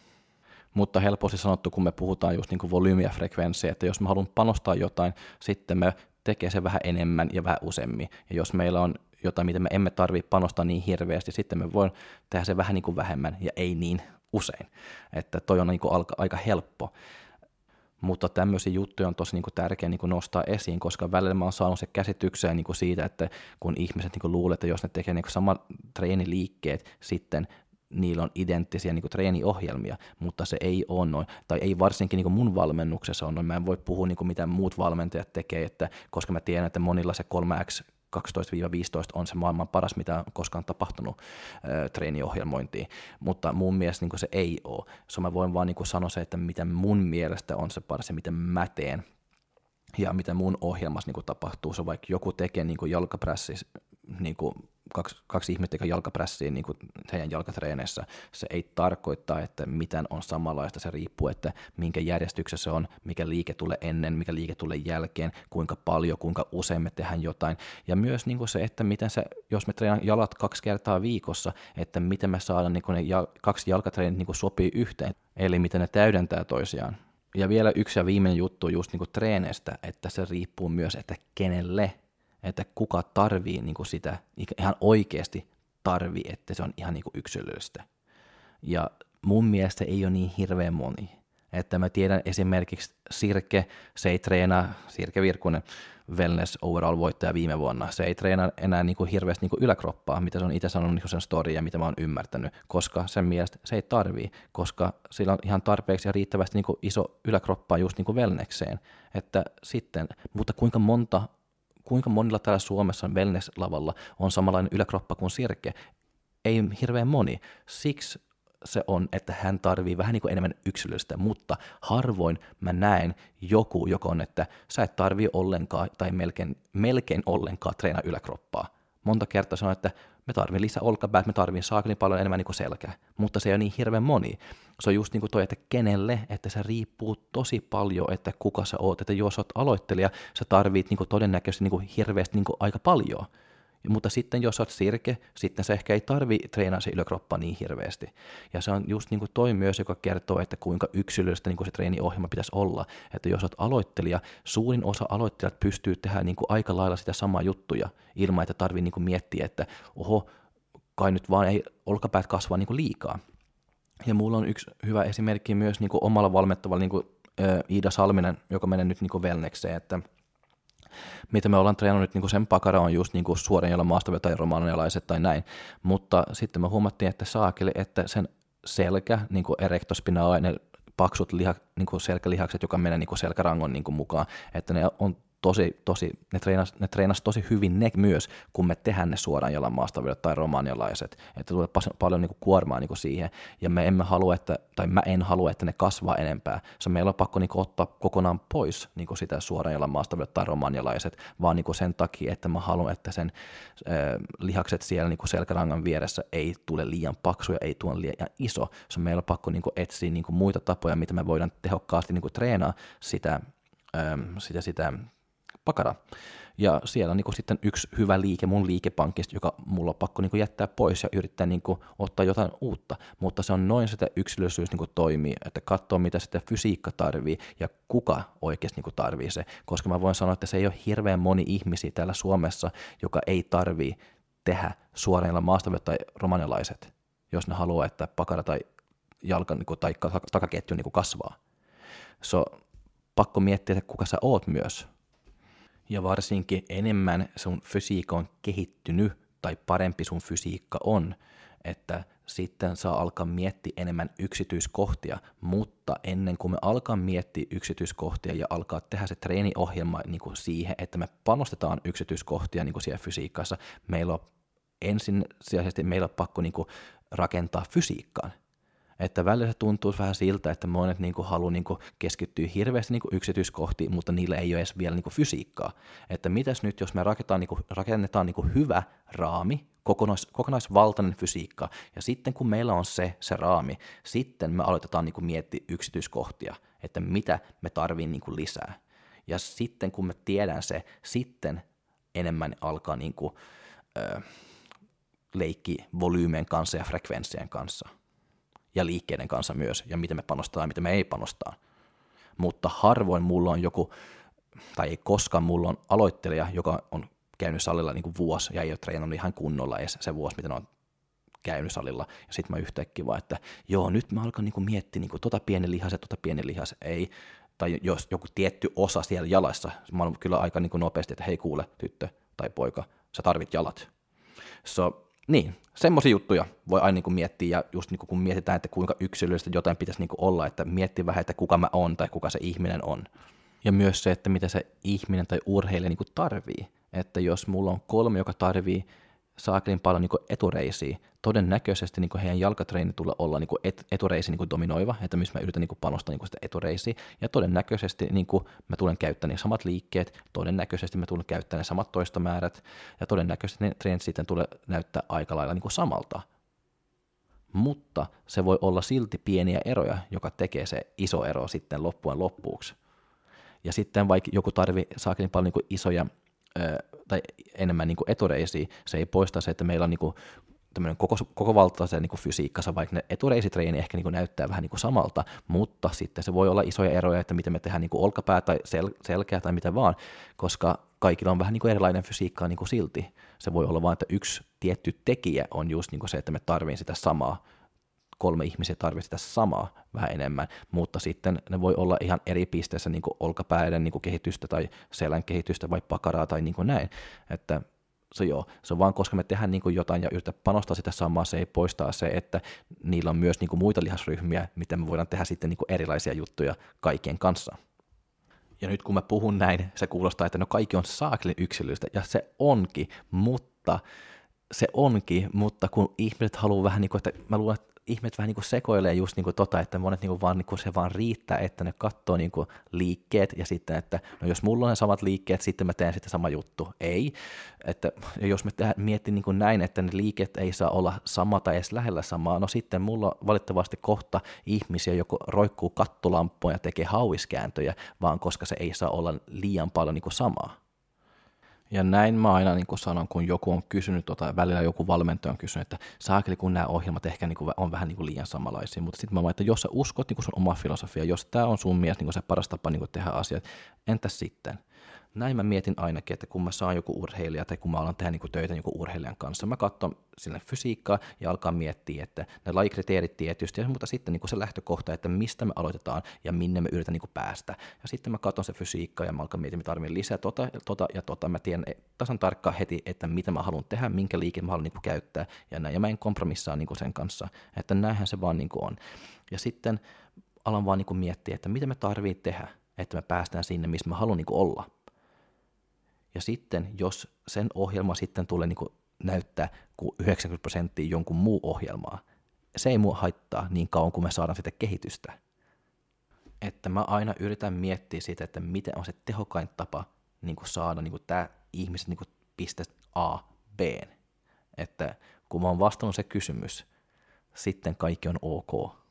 Mutta helposti sanottu, kun me puhutaan just niin kuin volyymi ja frekvenssi, että jos mä haluan panostaa jotain, sitten me tekee se vähän enemmän ja vähän useammin. Ja jos meillä on jotain, mitä me emme tarvitse panostaa niin hirveästi, sitten me voin tehdä se vähän niin kuin vähemmän ja ei niin usein. Että toi on niin kuin aika helppo. Mutta tämmöisiä juttuja on tosi niin kuin tärkeä niin kuin nostaa esiin, koska välillä mä oon saanut se käsitykseen niin kuin siitä, että kun ihmiset niin kuin luulee, että jos ne tekee niin samat treeniliikkeet, sitten niillä on identtisiä niin kuin treeniohjelmia, mutta se ei ole noin, tai ei varsinkin niin kuin mun valmennuksessa on noin. Mä en voi puhua niin kuin mitä muut valmentajat tekee, että koska mä tiedän, että monilla se 3x 12-15 on se maailman paras, mitä on koskaan tapahtunut äh, treeniohjelmointiin, mutta mun mielestä niin se ei ole. So mä voin vaan niin sanoa se, että mitä mun mielestä on se paras ja miten mä teen ja mitä mun ohjelmassa niin tapahtuu. Se vaikka joku tekee niin jalkaprässissä niin kaksi, kaksi ihmistä tekee jalkaprässiä niin kuin heidän jalkatreeneissä, se ei tarkoita, että mitään on samanlaista, se riippuu, että minkä järjestyksessä se on, mikä liike tulee ennen, mikä liike tulee jälkeen, kuinka paljon, kuinka usein me tehdään jotain, ja myös niin kuin se, että miten se, jos me treenaan jalat kaksi kertaa viikossa, että miten me saadaan niin kuin ne jal, kaksi jalkatreenit niin sopii yhteen, eli miten ne täydentää toisiaan. Ja vielä yksi ja viimeinen juttu just niin kuin treeneistä, että se riippuu myös, että kenelle että kuka tarvii niin kuin sitä, ihan oikeasti tarvii, että se on ihan niin kuin yksilöllistä. Ja mun mielestä ei ole niin hirveän moni. Että mä tiedän esimerkiksi Sirke, se ei treenaa, Sirke Virkunen, wellness overall voittaja viime vuonna, se ei treenaa enää niin kuin hirveästi niin kuin yläkroppaa, mitä se on itse sanonut niin sen story ja mitä mä oon ymmärtänyt, koska sen mielestä se ei tarvii, koska sillä on ihan tarpeeksi ja riittävästi niin kuin iso yläkroppaa just niin kuin. Että sitten, mutta kuinka monta kuinka monilla täällä Suomessa wellness-lavalla on samanlainen yläkroppa kuin Sirke? Ei hirveän moni. Siksi se on, että hän tarvii vähän niin kuin enemmän yksilöllistä, mutta harvoin mä näen joku, joka on, että sä et tarvii ollenkaan tai melkein, melkein ollenkaan treena yläkroppaa. Monta kertaa sanon, että me tarvii lisää olkapäät, me tarvii saakelin paljon enemmän niin kuin selkää, mutta se ei ole niin hirveän moni. Se on just niin kuin toi, että kenelle, että se riippuu tosi paljon, että kuka sä oot, että jos oot aloittelija, sä tarvit niin kuin todennäköisesti niin kuin hirveästi niin kuin aika paljon. Mutta sitten jos olet sirke, sitten se ehkä ei tarvi treenaa se yläkroppa niin hirveästi. Ja se on just niin kuin toi myös, joka kertoo, että kuinka yksilöllistä niin kuin se treeniohjelma pitäisi olla. Että jos olet aloittelija, suurin osa aloittelijat pystyy tehdä niin kuin aika lailla sitä samaa juttuja, ilman että tarvii niin kuin miettiä, että oho, kai nyt vaan ei olkapäät kasvaa niin kuin liikaa. Ja mulla on yksi hyvä esimerkki myös niin kuin omalla valmettavalla niin kuin Iida Salminen, joka menee nyt niin kuin wellnesseen, että – mitä me ollaan treenannut, niin kuin sen pakara on just niin kuin suorenjalla maastavia tai romanialaiset tai näin, mutta sitten me huomattiin, että saakeli, että sen selkä, niin kuin erektospinaali, ne paksut liha, niin kuin selkälihakset, joka menee niin kuin selkärangon niin kuin mukaan, että ne on tosi, tosi, ne treenas, ne treenas tosi hyvin ne myös, kun me tehdään ne suoraan jalan maastavyöt tai romanialaiset. Että tulee paljon niin kuin kuormaa niin kuin siihen, ja me emme halua, että, tai mä en halua, että ne kasvaa enempää. Se meillä on pakko niin kuin ottaa kokonaan pois niin kuin sitä suoraan jalan maastavyöt tai romanialaiset, vaan niin kuin sen takia, että mä haluan, että sen äh, lihakset siellä niin kuin selkärangan vieressä ei tule liian paksuja, ei tule liian iso. Se on meillä pakko niin kuin etsiä niin kuin muita tapoja, mitä me voidaan tehokkaasti niin kuin treenaa sitä, sitä, sitä pakara. Ja siellä on niin sitten yksi hyvä liike mun liikepankista, joka mulla on pakko niin jättää pois ja yrittää niin ottaa jotain uutta. Mutta se on noin sitä yksilöllisyys niin toimii, että katsoo mitä sitä fysiikka tarvii ja kuka oikeasti niin tarvii se. Koska mä voin sanoa, että se ei ole hirveän moni ihmisiä täällä Suomessa, joka ei tarvii tehdä suorilla maastavyöt tai romanialaiset, jos ne haluaa, että pakara tai jalka niin kuin, tai takaketju niin kasvaa. So, pakko miettiä, että kuka sä oot myös ja varsinkin enemmän sun fysiikka on kehittynyt tai parempi sun fysiikka on, että sitten saa alkaa miettiä enemmän yksityiskohtia, mutta ennen kuin me alkaa miettiä yksityiskohtia ja alkaa tehdä se treeniohjelma niin kuin siihen, että me panostetaan yksityiskohtia niin kuin siellä fysiikassa, meillä on ensisijaisesti meillä on pakko niin kuin rakentaa fysiikkaan. Että välillä se tuntuu vähän siltä, että monet niin kuin haluaa niin kuin keskittyä hirveästi niin kuin yksityiskohtiin, mutta niillä ei ole edes vielä niin kuin fysiikkaa. Että mitäs nyt, jos me rakennetaan, niin kuin, rakennetaan niin kuin hyvä raami, kokonais, kokonaisvaltainen fysiikka, ja sitten kun meillä on se, se raami, sitten me aloitetaan niin kuin miettiä yksityiskohtia, että mitä me tarvii niin kuin lisää. Ja sitten kun me tiedän se, sitten enemmän alkaa niin kuin, ö, leikki volyymen kanssa ja frekvenssien kanssa – ja liikkeiden kanssa myös, ja miten me panostaa ja miten me ei panostaa. Mutta harvoin mulla on joku, tai ei koskaan mulla on aloittelija, joka on käynyt salilla niin kuin vuosi ja ei ole treenannut ihan kunnolla edes se vuosi, miten on käynyt salilla. Ja sitten mä yhtäkkiä vaan, että joo, nyt mä alkan niin kuin miettiä niin kuin, tota pieni lihas ja tota pieni lihas. Ei, tai jos joku tietty osa siellä jalassa, mä oon kyllä aika niin kuin nopeasti, että hei kuule tyttö tai poika, sä tarvit jalat. So, niin, semmoisia juttuja voi aina niin kuin miettiä, ja just niin kuin kun mietitään, että kuinka yksilöllistä jotain pitäisi niin kuin olla, että miettiä vähän, että kuka mä oon tai kuka se ihminen on. Ja myös se, että mitä se ihminen tai urheilija niin tarvii. Että jos mulla on kolme, joka tarvii saakelin paljon niin etureisiä. Todennäköisesti niin heidän jalkatreeni tulee olla niin et, etureisi niin dominoiva, että missä mä yritän niin panostaa niin sitä etureisiä. Ja todennäköisesti niin mä tulen käyttämään samat liikkeet, todennäköisesti mä tulen käyttämään samat toistomäärät, ja todennäköisesti ne treenit sitten tulee näyttää aika lailla niin samalta. Mutta se voi olla silti pieniä eroja, joka tekee se iso ero sitten loppujen loppuuksi. Ja sitten vaikka joku tarvii saakelin paljon niin isoja tai enemmän niin etureisiä, se ei poista se, että meillä on niin tämmöinen koko, koko valtaisen niin fysiikkansa, vaikka ne etureisitreeni ehkä niin näyttää vähän niin samalta, mutta sitten se voi olla isoja eroja, että miten me tehdään niin olkapää tai sel- selkeä tai mitä vaan, koska kaikilla on vähän niin erilainen fysiikka niin silti. Se voi olla vain, että yksi tietty tekijä on just niin se, että me tarviin sitä samaa kolme ihmisiä tarvitsee sitä samaa vähän enemmän, mutta sitten ne voi olla ihan eri pisteessä niin kuin olkapäiden niin kuin kehitystä tai selän kehitystä vai pakaraa tai niin kuin näin, että se joo, se on vaan koska me tehdään niin kuin jotain ja yritetään panostaa sitä samaa, se ei poistaa se, että niillä on myös niin kuin muita lihasryhmiä, miten me voidaan tehdä sitten niin kuin erilaisia juttuja kaikkien kanssa. Ja nyt kun mä puhun näin, se kuulostaa, että no kaikki on saakelin yksilöllistä, ja se onkin, mutta se onkin, mutta kun ihmiset haluaa vähän niin kuin, että mä luulen, että ihmiset vähän niin sekoilee just niin kuin tota, että monet niin kuin vaan, niin kuin se vaan riittää, että ne katsoo niin kuin liikkeet ja sitten, että no jos mulla on ne samat liikkeet, sitten mä teen sitten sama juttu. Ei, että jos me mietin niin kuin näin, että ne liikkeet ei saa olla sama tai edes lähellä samaa, no sitten mulla on valitettavasti kohta ihmisiä, joku roikkuu kattolamppua ja tekee hauiskääntöjä, vaan koska se ei saa olla liian paljon niin kuin samaa. Ja näin mä aina niin sanon, kun joku on kysynyt, tota, välillä joku valmentaja on kysynyt, että saakeli kun nämä ohjelmat ehkä niin kuin, on vähän niin kuin liian samanlaisia, mutta sitten mä vaan, että jos sä uskot niin sun oma filosofia, jos tämä on sun mielestä niin se paras tapa niin tehdä asiat, entäs sitten? Näin mä mietin ainakin, että kun mä saan joku urheilija tai kun mä alan tehdä niin töitä joku urheilijan kanssa, mä katson sinne fysiikkaa ja alkaa miettiä, että ne lajikriteerit tietysti, mutta sitten niin se lähtökohta, että mistä me aloitetaan ja minne me yritän niin päästä. Ja sitten mä katson se fysiikkaa ja mä alkan miettiä, mitä tarvitsen lisää tota, tota ja tota. Mä tiedän tasan tarkkaan heti, että mitä mä haluan tehdä, minkä liike mä haluan niin käyttää ja näin. Ja mä en kompromissaa niin sen kanssa, että näinhän se vaan niin on. Ja sitten alan vaan niin miettiä, että mitä me tarvitsee tehdä, että me päästään sinne, missä mä haluan niin olla Ja sitten, jos sen ohjelma sitten tulee niin kuin näyttää kuin 90 prosenttia jonkun muu ohjelmaa, se ei mua haittaa niin kauan, kuin me saadaan sitä kehitystä. Että mä aina yritän miettiä sitä, että miten on se tehokkain tapa niin kuin saada niin kuin tämä ihmiset niin kuin pisteestä A B. Että kun mä oon vastannut se kysymys, sitten kaikki on ok.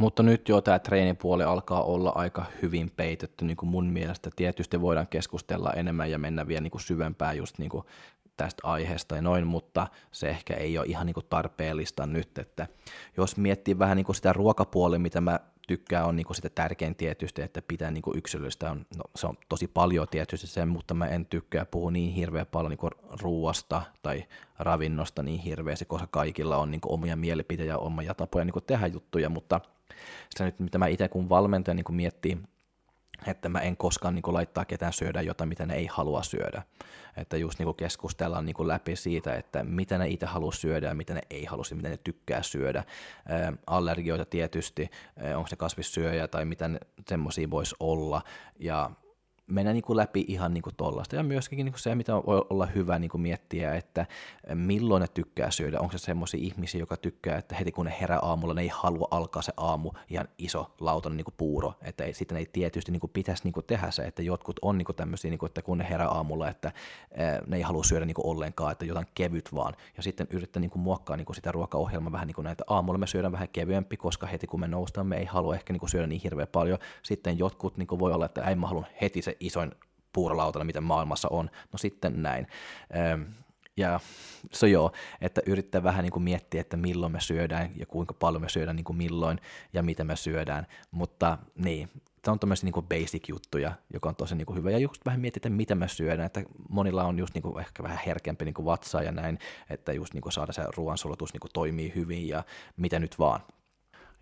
Mutta nyt jo tämä treenipuoli alkaa olla aika hyvin peitetty niin kuin mun mielestä. Tietysti voidaan keskustella enemmän ja mennä vielä niin kuin syvempään just niin kuin tästä aiheesta ja noin, mutta se ehkä ei ole ihan niin kuin tarpeellista nyt, että jos miettii vähän niin kuin sitä ruokapuolia, mitä mä tykkään, on niin kuin sitä tärkein tietysti, että pitää niin kuin yksilöllistä, on, no, se on tosi paljon tietysti sen, mutta mä en tykkää puhua niin hirveän paljon niin ruuasta tai ravinnosta niin hirveästi, koska kaikilla on niin kuin omia mielipiteitä ja omia tapoja niin kuin tehdä juttuja, mutta sitä nyt, mitä mä itse kun valmentaja niin kuin miettii, että mä en koskaan niin laittaa ketään syödä jotain, mitä ne ei halua syödä. Että just niin keskustellaan niin läpi siitä, että mitä ne itse haluaa syödä ja mitä ne ei halua mitä ne tykkää syödä. Ää, allergioita tietysti, onko se kasvissyöjä tai mitä semmoisia voisi olla. Ja mennä niin kuin läpi ihan niin kuin tollasta. Ja myöskin niin kuin se, mitä voi olla hyvä niin kuin miettiä, että milloin ne tykkää syödä. Onko se semmoisia ihmisiä, joka tykkää, että heti kun ne herää aamulla, ne ei halua alkaa se aamu ihan iso lautanen niin puuro. Että ei, sitten ei tietysti niin kuin pitäisi niin kuin tehdä se, että jotkut on niin kuin tämmöisiä, niin kuin, että kun ne herää aamulla, että ne ei halua syödä niin kuin ollenkaan, että jotain kevyt vaan. Ja sitten yrittää niin kuin muokkaa niin kuin sitä ruokaohjelmaa vähän niin kuin näitä. Aamulla me syödään vähän kevyempi, koska heti kun me noustaan, me ei halua ehkä niin kuin syödä niin hirveän paljon. Sitten jotkut niin kuin voi olla, että ei mä haluan heti se isoin puurolautana, mitä maailmassa on. No sitten näin. Ja se joo, että yrittää vähän niin kuin miettiä, että milloin me syödään ja kuinka paljon me syödään niin kuin milloin ja mitä me syödään. Mutta niin, tämä on tämmöisiä niin basic-juttuja, joka on tosi niin kuin hyvä. Ja just vähän miettiä, että mitä me syödään, että monilla on just niin kuin ehkä vähän herkempi niin kuin vatsa ja näin, että just niin kuin saada se ruoansulatus niin kuin toimii hyvin ja mitä nyt vaan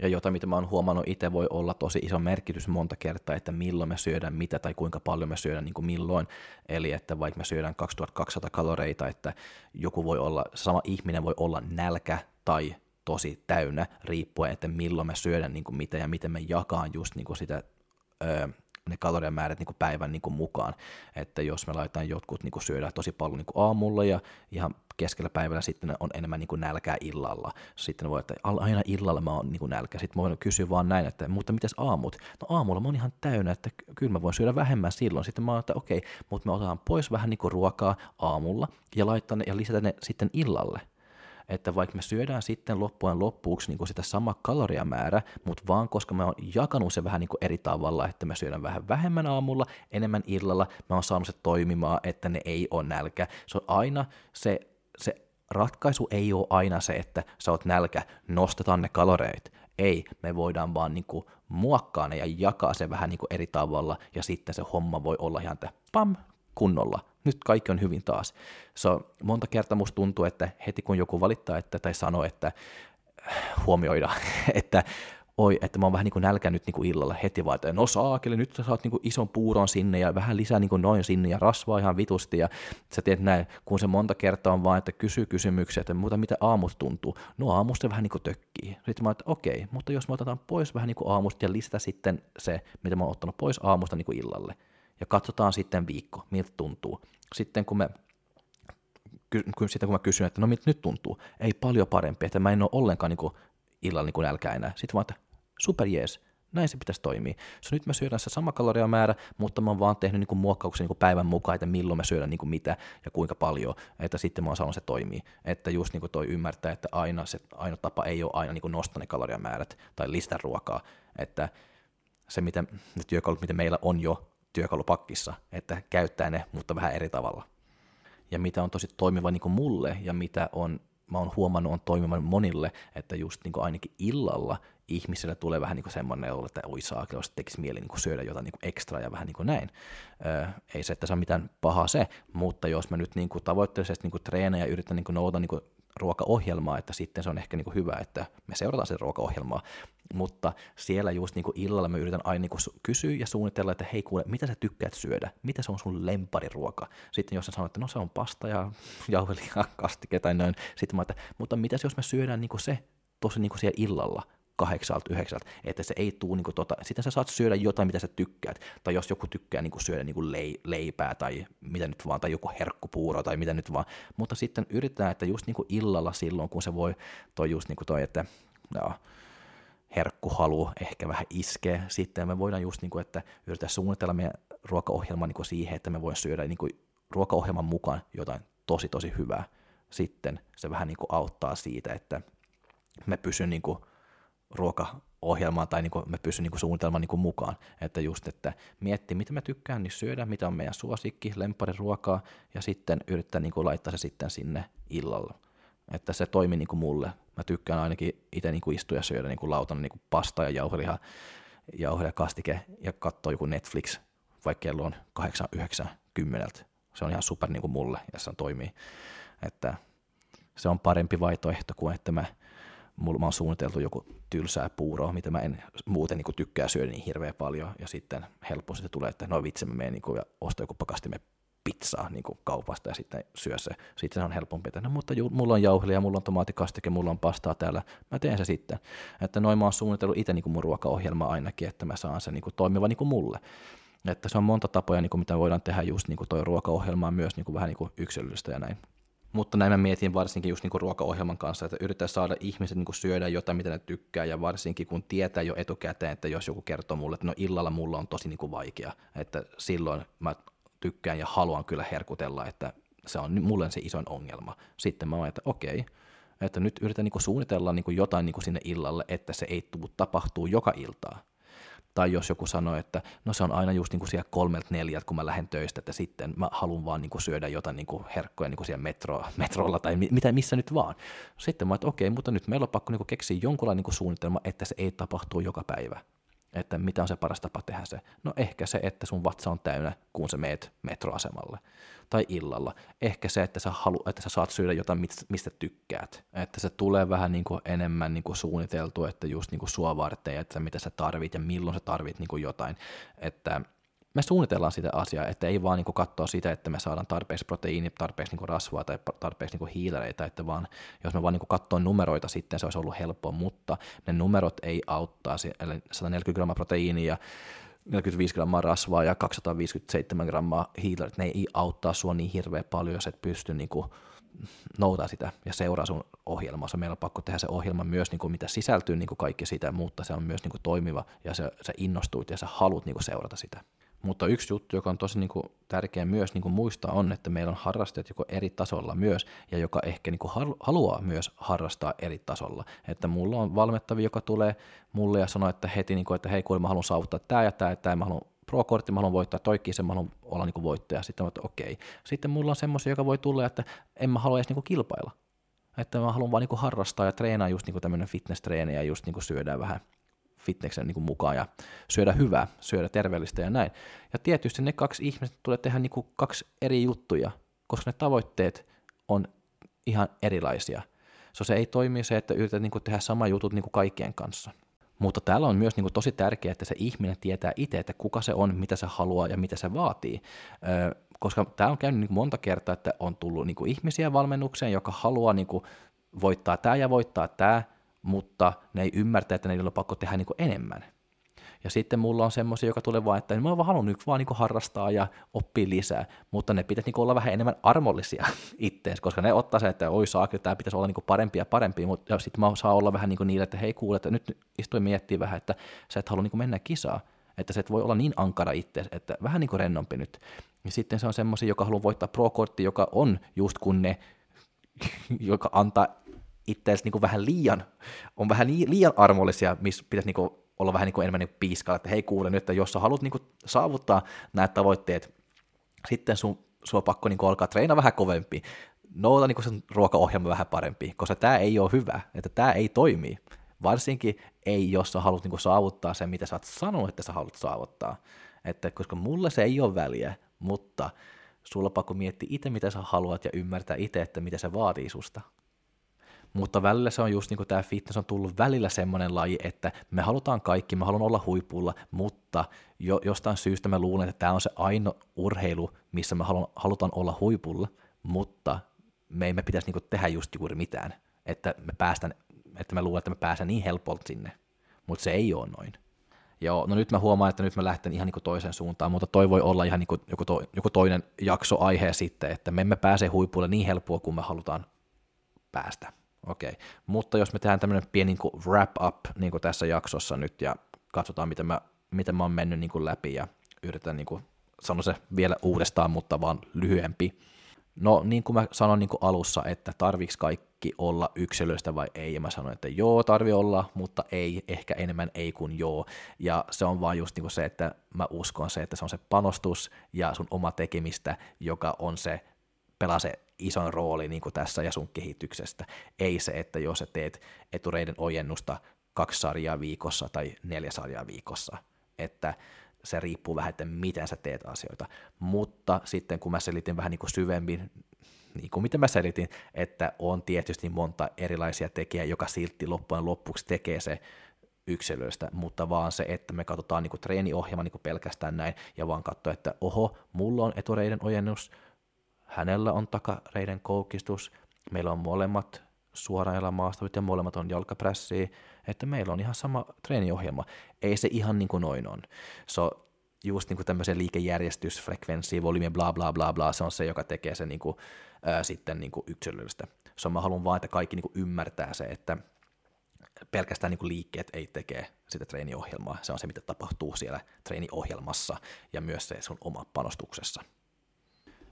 ja jota, mitä mä oon huomannut itse, voi olla tosi iso merkitys monta kertaa, että milloin me syödään mitä tai kuinka paljon me syödään niin kuin milloin. Eli että vaikka me syödään 2200 kaloreita, että joku voi olla, sama ihminen voi olla nälkä tai tosi täynnä, riippuen, että milloin me syödään niin kuin mitä ja miten me jakaa just niin kuin sitä ne kaloriamäärät niin kuin päivän niin kuin mukaan. Että jos me laitetaan jotkut niin kuin syödään tosi paljon niin kuin aamulla ja ihan keskellä päivällä sitten on enemmän niin kuin nälkää illalla. Sitten voi, että aina illalla mä oon niin kuin nälkä. Sitten voin kysyä vaan näin, että mutta mitäs aamut? No aamulla mä oon ihan täynnä, että kyllä mä voin syödä vähemmän silloin. Sitten mä oon, että okei, mutta me otetaan pois vähän niin kuin ruokaa aamulla ja laittaa ne ja lisätä ne sitten illalle että vaikka me syödään sitten loppujen loppuksi niin kuin sitä sama kaloriamäärä, mutta vaan koska mä oon jakanut se vähän niin kuin eri tavalla, että me syödään vähän vähemmän aamulla, enemmän illalla, mä oon saanut se toimimaan, että ne ei ole nälkä. Se on aina se, se ratkaisu ei ole aina se, että sä oot nälkä, nostetaan ne kaloreit. Ei, me voidaan vaan niin kuin muokkaa ne ja jakaa se vähän niin kuin eri tavalla, ja sitten se homma voi olla ihan, että pam, kunnolla, nyt kaikki on hyvin taas. So, monta kertaa musta tuntuu, että heti kun joku valittaa että, tai sanoo, että äh, huomioida, että oi, että mä oon vähän niin kuin nälkänyt niin kuin illalla heti vaan, että no saakeli, nyt sä saat niin kuin ison puuron sinne ja vähän lisää niin kuin noin sinne ja rasvaa ihan vitusti ja sä teet näin, kun se monta kertaa on vaan, että kysyy kysymyksiä, että muuta mitä aamut tuntuu. No aamusta vähän niin kuin tökkii. Sitten mä että okei, mutta jos me otetaan pois vähän niin kuin aamusta ja lisätä sitten se, mitä mä oon ottanut pois aamusta niin kuin illalle, ja katsotaan sitten viikko, miltä tuntuu. Sitten kun me sitten kun mä kysyn, että no miltä nyt tuntuu, ei paljon parempi, että mä en ole ollenkaan niin illalla niin nälkä enää. Sitten vaan, että super jees, näin se pitäisi toimia. So, nyt mä syödän se sama kaloriamäärä, mutta mä oon vaan tehnyt niin muokkauksen niin päivän mukaan, että milloin mä syödän niin mitä ja kuinka paljon, että sitten mä oon saanut se toimii. Että just niin toi ymmärtää, että aina se aina tapa ei ole aina niin nostaa ne kaloriamäärät tai lisätä ruokaa, että se mitä, ne työkalut, mitä meillä on jo työkalupakkissa, että käyttää ne, mutta vähän eri tavalla. Ja mitä on tosi toimiva niin kuin mulle ja mitä on, mä oon huomannut on toimivan monille, että just niin kuin ainakin illalla ihmiselle tulee vähän niin kuin semmoinen olo, että oi saa, jos tekisi mieli niin kuin syödä jotain niin kuin ekstra ja vähän niin kuin näin. Öö, ei se, että se on mitään pahaa se, mutta jos mä nyt niin kuin tavoitteellisesti niin kuin treenaan ja yritän niin kuin noudata niin kuin ruokaohjelmaa, että sitten se on ehkä niin hyvä, että me seurataan sitä ruokaohjelmaa, mutta siellä just niin kuin illalla me yritän aina niin kuin kysyä ja suunnitella, että hei kuule, mitä sä tykkäät syödä, mitä se on sun lempariruoka, sitten jos sä sanoo, että no se on pasta ja jauhelia, kastike tai noin, sitten mä että, mutta mitäs jos me syödään niin kuin se tosi niin siellä illalla, kahdeksalta, yhdeksältä, että se ei tuu, niin tota, sitten sä saat syödä jotain, mitä sä tykkäät, tai jos joku tykkää niin syödä niin leipää tai mitä nyt vaan, tai joku herkkupuuro tai mitä nyt vaan, mutta sitten yritetään, että just niin illalla silloin, kun se voi, toi just niin toi, että no, herkkuhalu ehkä vähän iskee, sitten me voidaan just niin kuin, että yritetään suunnitella meidän ruokaohjelma niin siihen, että me voidaan syödä niin ruokaohjelman mukaan jotain tosi tosi hyvää, sitten se vähän niin auttaa siitä, että me pysyn niin kuin ruokaohjelmaan tai niin kuin me pysyn niin kuin suunnitelman niin kuin mukaan. Että just, että miettii, mitä me tykkään, niin syödä, mitä on meidän suosikki, ruokaa, ja sitten yrittää niin kuin laittaa se sitten sinne illalla. Että se toimi niin kuin mulle. Mä tykkään ainakin itse niin kuin istua ja syödä niin kuin lautana niin kuin pasta ja jauheliha, jauheliha kastike ja katsoa joku Netflix, vaikka kello on 8, 9, 10. Se on ihan super niin kuin mulle ja se toimii. Että se on parempi vaihtoehto kuin että mä, mulla on suunniteltu joku tylsää puuroa, mitä mä en muuten niin tykkää syödä niin hirveän paljon, ja sitten helppo sitten tulee, että no vitsi, mä menen niin ja ostan joku pakastimen pizzaa niin kuin kaupasta ja sitten syö se. Sitten se on helpompi, että no mutta ju, mulla on jauhelia, mulla on tomaattikastike, mulla on pastaa täällä, mä teen se sitten. Että noin mä oon suunnitellut itse niin kuin mun ruokaohjelma ainakin, että mä saan sen niin kuin toimiva niin kuin mulle. Että se on monta tapoja, niin kuin mitä voidaan tehdä just niin kuin toi ruokaohjelma on myös niin kuin vähän niin kuin yksilöllistä ja näin. Mutta näin mä mietin varsinkin just niinku ruokaohjelman kanssa, että yrittää saada ihmiset niinku syödä jotain, mitä ne tykkää, ja varsinkin kun tietää jo etukäteen, että jos joku kertoo mulle, että no illalla mulla on tosi niinku vaikea, että silloin mä tykkään ja haluan kyllä herkutella, että se on mulle se isoin ongelma. Sitten mä oon, että okei, että nyt yritän niinku suunnitella niinku jotain niinku sinne illalle, että se ei tuu tapahtuu joka iltaa. Tai jos joku sanoo, että no se on aina just niin kuin siellä kolmelta neljältä, kun mä lähden töistä, että sitten mä haluan vaan niin kuin syödä jotain niin kuin herkkoja niin kuin siellä metro, metrolla tai mitä, missä nyt vaan. Sitten mä että okei, mutta nyt meillä on pakko niin kuin keksiä jonkunlainen niin kuin suunnitelma, että se ei tapahtuu joka päivä että mitä on se paras tapa tehdä se. No ehkä se, että sun vatsa on täynnä, kun sä meet metroasemalle. Tai illalla. Ehkä se, että sä, halu, että sä saat syödä jotain, mistä tykkäät. Että se tulee vähän niin kuin enemmän niin kuin suunniteltu, että just niin kuin sua varten, että mitä sä tarvit ja milloin sä tarvit niin kuin jotain. Että me suunnitellaan sitä asiaa, että ei vaan niin katsoa sitä, että me saadaan tarpeeksi proteiini, tarpeeksi niin rasvaa tai tarpeeksi niin hiilareita, että vaan jos me vaan niin katsoo numeroita sitten se olisi ollut helppoa, mutta ne numerot ei auttaa, eli 140 grammaa proteiinia ja 45 grammaa rasvaa ja 257 grammaa hiilareita, ne ei auttaa sua niin hirveän paljon, jos et pysty niin kuin noutaa sitä ja seuraa sun ohjelmaa. Meillä on pakko tehdä se ohjelma myös, niin kuin mitä sisältyy niin kuin kaikki sitä, mutta se on myös niin kuin toimiva ja se, se innostuit ja sä haluat niin kuin seurata sitä. Mutta yksi juttu, joka on tosi niin kuin, tärkeä myös niin kuin muistaa, on, että meillä on harrastajat joko eri tasolla myös, ja joka ehkä niin kuin, haluaa myös harrastaa eri tasolla. Että mulla on valmettavi, joka tulee mulle ja sanoo, että heti, niin kuin, että hei, kuule, mä haluan saavuttaa tämä ja tämä ja tämä, mä haluan pro-kortti, mä haluan voittaa toikkiin sen, mä haluan olla niin kuin voittaja. Sitten mä että okei. Sitten mulla on semmoisia, joka voi tulla, että en mä halua edes niin kuin kilpailla. Että mä haluan vaan niin kuin harrastaa ja treenaa just niin kuin tämmöinen fitness-treeni ja just niin kuin syödään vähän fitneksen niin kuin mukaan ja syödä hyvää, syödä terveellistä ja näin. Ja tietysti ne kaksi ihmistä tulee tehdä niin kuin kaksi eri juttuja, koska ne tavoitteet on ihan erilaisia. So se ei toimi se, että yrität niin kuin tehdä sama jutut niin kuin kaikkien kanssa. Mutta täällä on myös niin kuin tosi tärkeää, että se ihminen tietää itse, että kuka se on, mitä se haluaa ja mitä se vaatii. Öö, koska tämä on käynyt niin kuin monta kertaa, että on tullut niin kuin ihmisiä valmennukseen, joka haluaa niin kuin voittaa tämä ja voittaa tämä, mutta ne ei ymmärtä, että niillä on pakko tehdä niin enemmän. Ja sitten mulla on semmoisia, joka tulee vaan, että mä vaan halunnut vaan niin harrastaa ja oppia lisää, mutta ne pitäisi niin olla vähän enemmän armollisia itteensä, koska ne ottaa sen, että oi saakka, tämä pitäisi olla niin parempi ja parempi, mutta sitten mä saan olla vähän niin niillä, että hei kuule, että nyt istuin miettiä vähän, että sä et halua niin mennä kisaa, että sä et voi olla niin ankara itse, että vähän niin rennompi nyt. Ja sitten se on semmoisia, joka haluaa voittaa pro-kortti, joka on just kun ne, joka antaa itseäsi niin vähän liian, on vähän liian armollisia, missä pitäisi niin kuin olla vähän niin kuin enemmän niin piiskalla, että hei kuule nyt, että jos sä haluat niin kuin saavuttaa nämä tavoitteet, sitten sun, on pakko niin kuin alkaa treenaa vähän kovempi, nouta niin sen ruokaohjelma vähän parempi, koska tämä ei ole hyvä, että tämä ei toimi. Varsinkin ei, jos sä haluat niin kuin saavuttaa sen, mitä sä oot sanonut, että sä haluat saavuttaa. Että, koska mulle se ei ole väliä, mutta sulla pakko miettiä itse, mitä sä haluat ja ymmärtää itse, että mitä se vaatii susta. Mutta välillä se on just niin kuin tämä fitness on tullut välillä semmoinen laji, että me halutaan kaikki, me haluan olla huipulla, mutta jo, jostain syystä mä luulen, että tämä on se ainoa urheilu, missä me halutaan olla huipulla, mutta me emme pitäisi niin tehdä just juuri mitään, että me päästään, että mä luulen, että me pääsen niin helpolta sinne. mutta se ei ole noin. Joo, no nyt mä huomaan, että nyt mä lähten ihan niin toiseen suuntaan, mutta toi voi olla ihan niin joku, to, joku toinen jakso aihe sitten, että me emme pääse huipulle niin helppoa kuin me halutaan päästä. Okei, okay. mutta jos me tehdään tämmöinen pieni niin wrap up niin tässä jaksossa nyt ja katsotaan, miten mä, miten mä oon mennyt niin läpi ja yritän niin kuin, sanoa se vielä uudestaan, mutta vaan lyhyempi. No niin kuin mä sanoin niin kuin alussa, että tarviks kaikki olla yksilöistä vai ei, ja mä sanoin, että joo, tarvi olla, mutta ei, ehkä enemmän ei kuin joo, ja se on vaan just niin kuin se, että mä uskon se, että se on se panostus ja sun oma tekemistä, joka on se, pelaa se ison rooli niin kuin tässä ja sun kehityksestä, ei se, että jos sä teet etureiden ojennusta kaksi sarjaa viikossa tai neljä sarjaa viikossa, että se riippuu vähän, että miten sä teet asioita. Mutta sitten kun mä selitin vähän niin kuin syvemmin, niin kuin miten mä selitin, että on tietysti monta erilaisia tekijää, joka silti loppujen lopuksi tekee se yksilöistä, mutta vaan se, että me katsotaan niin kuin treeniohjelma niin kuin pelkästään näin, ja vaan katsoa, että oho, mulla on etureiden ojennus, hänellä on takareiden koukistus, meillä on molemmat suoraan maastavit ja molemmat on jalkaprässiä, että meillä on ihan sama treeniohjelma. Ei se ihan niin kuin noin on. So, just niin kuin tämmöisen liikejärjestys, frekvenssi, volyymi, bla bla bla bla, se on se, joka tekee se niin kuin, ää, sitten niin kuin yksilöllistä. So, mä haluan vaan, että kaikki niin kuin ymmärtää se, että pelkästään niin kuin liikkeet ei tekee sitä treeniohjelmaa. Se on se, mitä tapahtuu siellä treeniohjelmassa ja myös se sun oma panostuksessa.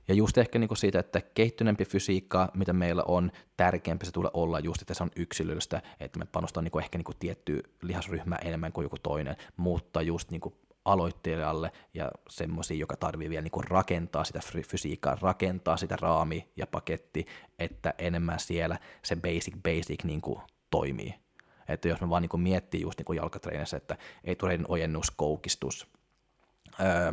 Ja just ehkä niin siitä, että kehittyneempi fysiikka, mitä meillä on, tärkeämpi se tulee olla just, että se on yksilöllistä, että me panostaa niin ehkä niin tiettyä lihasryhmää enemmän kuin joku toinen, mutta just niin kuin aloittelijalle ja semmoisia, joka tarvii vielä niin rakentaa sitä fysiikkaa, rakentaa sitä raami ja paketti, että enemmän siellä se basic basic niin kuin toimii. Että jos me vaan niin miettii just niin jalkatreenissä, että ei tule ojennus, koukistus, öö,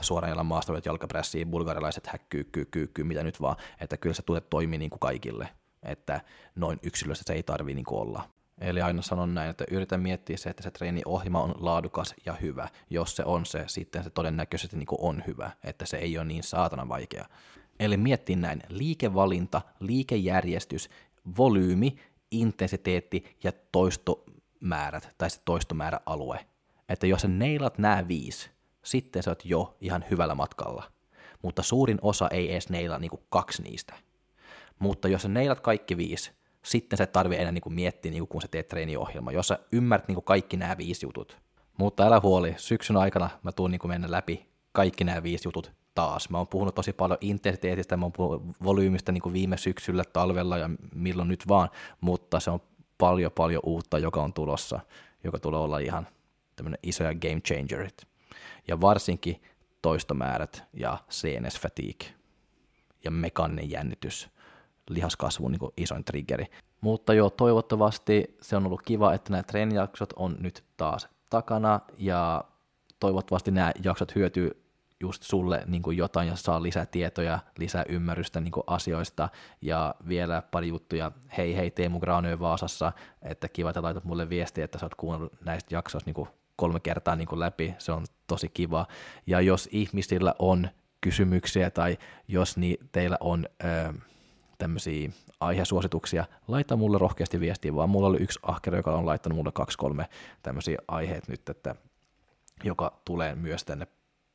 suoraan maastavat jalkaprässiä, bulgarilaiset häkkyy, kyy, kyy, mitä nyt vaan, että kyllä se tulee toimii niin kuin kaikille, että noin yksilössä se ei tarvii niin olla. Eli aina sanon näin, että yritän miettiä se, että se treeniohjelma on laadukas ja hyvä. Jos se on se, sitten se todennäköisesti niin kuin on hyvä, että se ei ole niin saatana vaikea. Eli miettii näin, liikevalinta, liikejärjestys, volyymi, intensiteetti ja toistomäärät tai se toistomääräalue. Että jos sä neilat nämä viisi, sitten sä oot jo ihan hyvällä matkalla. Mutta suurin osa ei edes neila niin kuin kaksi niistä. Mutta jos sä neilat kaikki viisi, sitten sä et tarvi enää niin kuin miettiä, niin kuin kun sä teet treeniohjelma, jos sä ymmärrät niin kuin kaikki nämä viisi jutut. Mutta älä huoli, syksyn aikana mä tuun niin kuin mennä läpi kaikki nämä viisi jutut taas. Mä oon puhunut tosi paljon intensiteetistä, mä oon puhunut volyymistä niin kuin viime syksyllä, talvella ja milloin nyt vaan, mutta se on paljon paljon uutta, joka on tulossa, joka tulee olla ihan tämmöinen isoja game changerit ja varsinkin toistomäärät ja CNS fatigue ja mekaaninen jännitys, lihaskasvun niin isoin triggeri. Mutta joo, toivottavasti se on ollut kiva, että nämä treenijaksot on nyt taas takana ja toivottavasti nämä jaksot hyötyy just sulle niin kuin jotain ja saa lisää tietoja, lisää ymmärrystä niin kuin asioista ja vielä pari juttuja. Hei hei Teemu Graanö Vaasassa, että kiva, että laitat mulle viestiä, että sä oot kuunnellut näistä jaksoista niin kuin kolme kertaa niin kuin läpi, se on tosi kiva. Ja jos ihmisillä on kysymyksiä tai jos niin teillä on ö, tämmöisiä aihesuosituksia, laita mulle rohkeasti viestiä, vaan mulla oli yksi ahkero, joka on laittanut mulle kaksi-kolme tämmöisiä aiheet nyt, että joka tulee myös tänne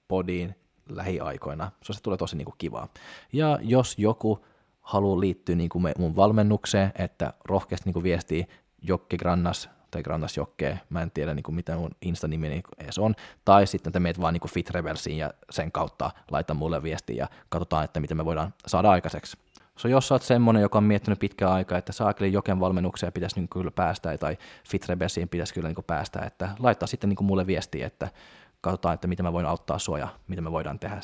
podiin lähiaikoina. Se, se tulee tosi niin kuin kivaa. Ja jos joku haluaa liittyä niin kuin mun valmennukseen, että rohkeasti niin kuin viestii Jokki Grannas tai Grandas Jokkeen, mä en tiedä niin kuin mitä mun Insta-nimi edes on, tai sitten te meet vaan niin kuin Fit Reversiin ja sen kautta laita mulle viestiä ja katsotaan, että miten me voidaan saada aikaiseksi. So, jos sä oot semmonen, joka on miettinyt pitkään aikaa, että saakeli joken valmennukseen pitäisi niin kyllä päästä, tai Fit Reversiin pitäisi kyllä niin päästä, että laittaa sitten niin mulle viestiä, että katsotaan, että miten mä voin auttaa sua ja mitä me voidaan tehdä.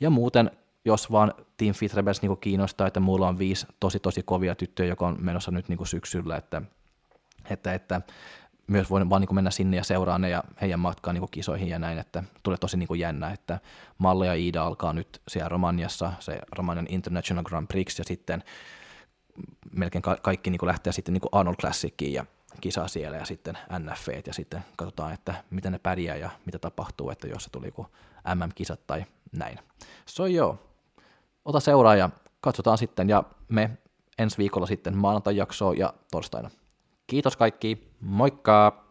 Ja muuten, jos vaan Team Fit Rebels niin kiinnostaa, että mulla on viisi tosi tosi kovia tyttöjä, joka on menossa nyt niin syksyllä, että että, että myös voin vaan niin mennä sinne ja seuraa ne ja heidän matkaan niin kisoihin ja näin, että tulee tosi niin jännä, että Malle ja Iida alkaa nyt siellä Romaniassa, se Romanian International Grand Prix ja sitten melkein ka- kaikki niin lähtee sitten niin Arnold Classiciin ja kisaa siellä ja sitten NFV ja sitten katsotaan, että miten ne pärjää ja mitä tapahtuu, että jos se tuli kuin MM-kisat tai näin. So joo, ota seuraa ja katsotaan sitten ja me ensi viikolla sitten maanantai jaksoa ja torstaina. Kiitos kaikki, moikka!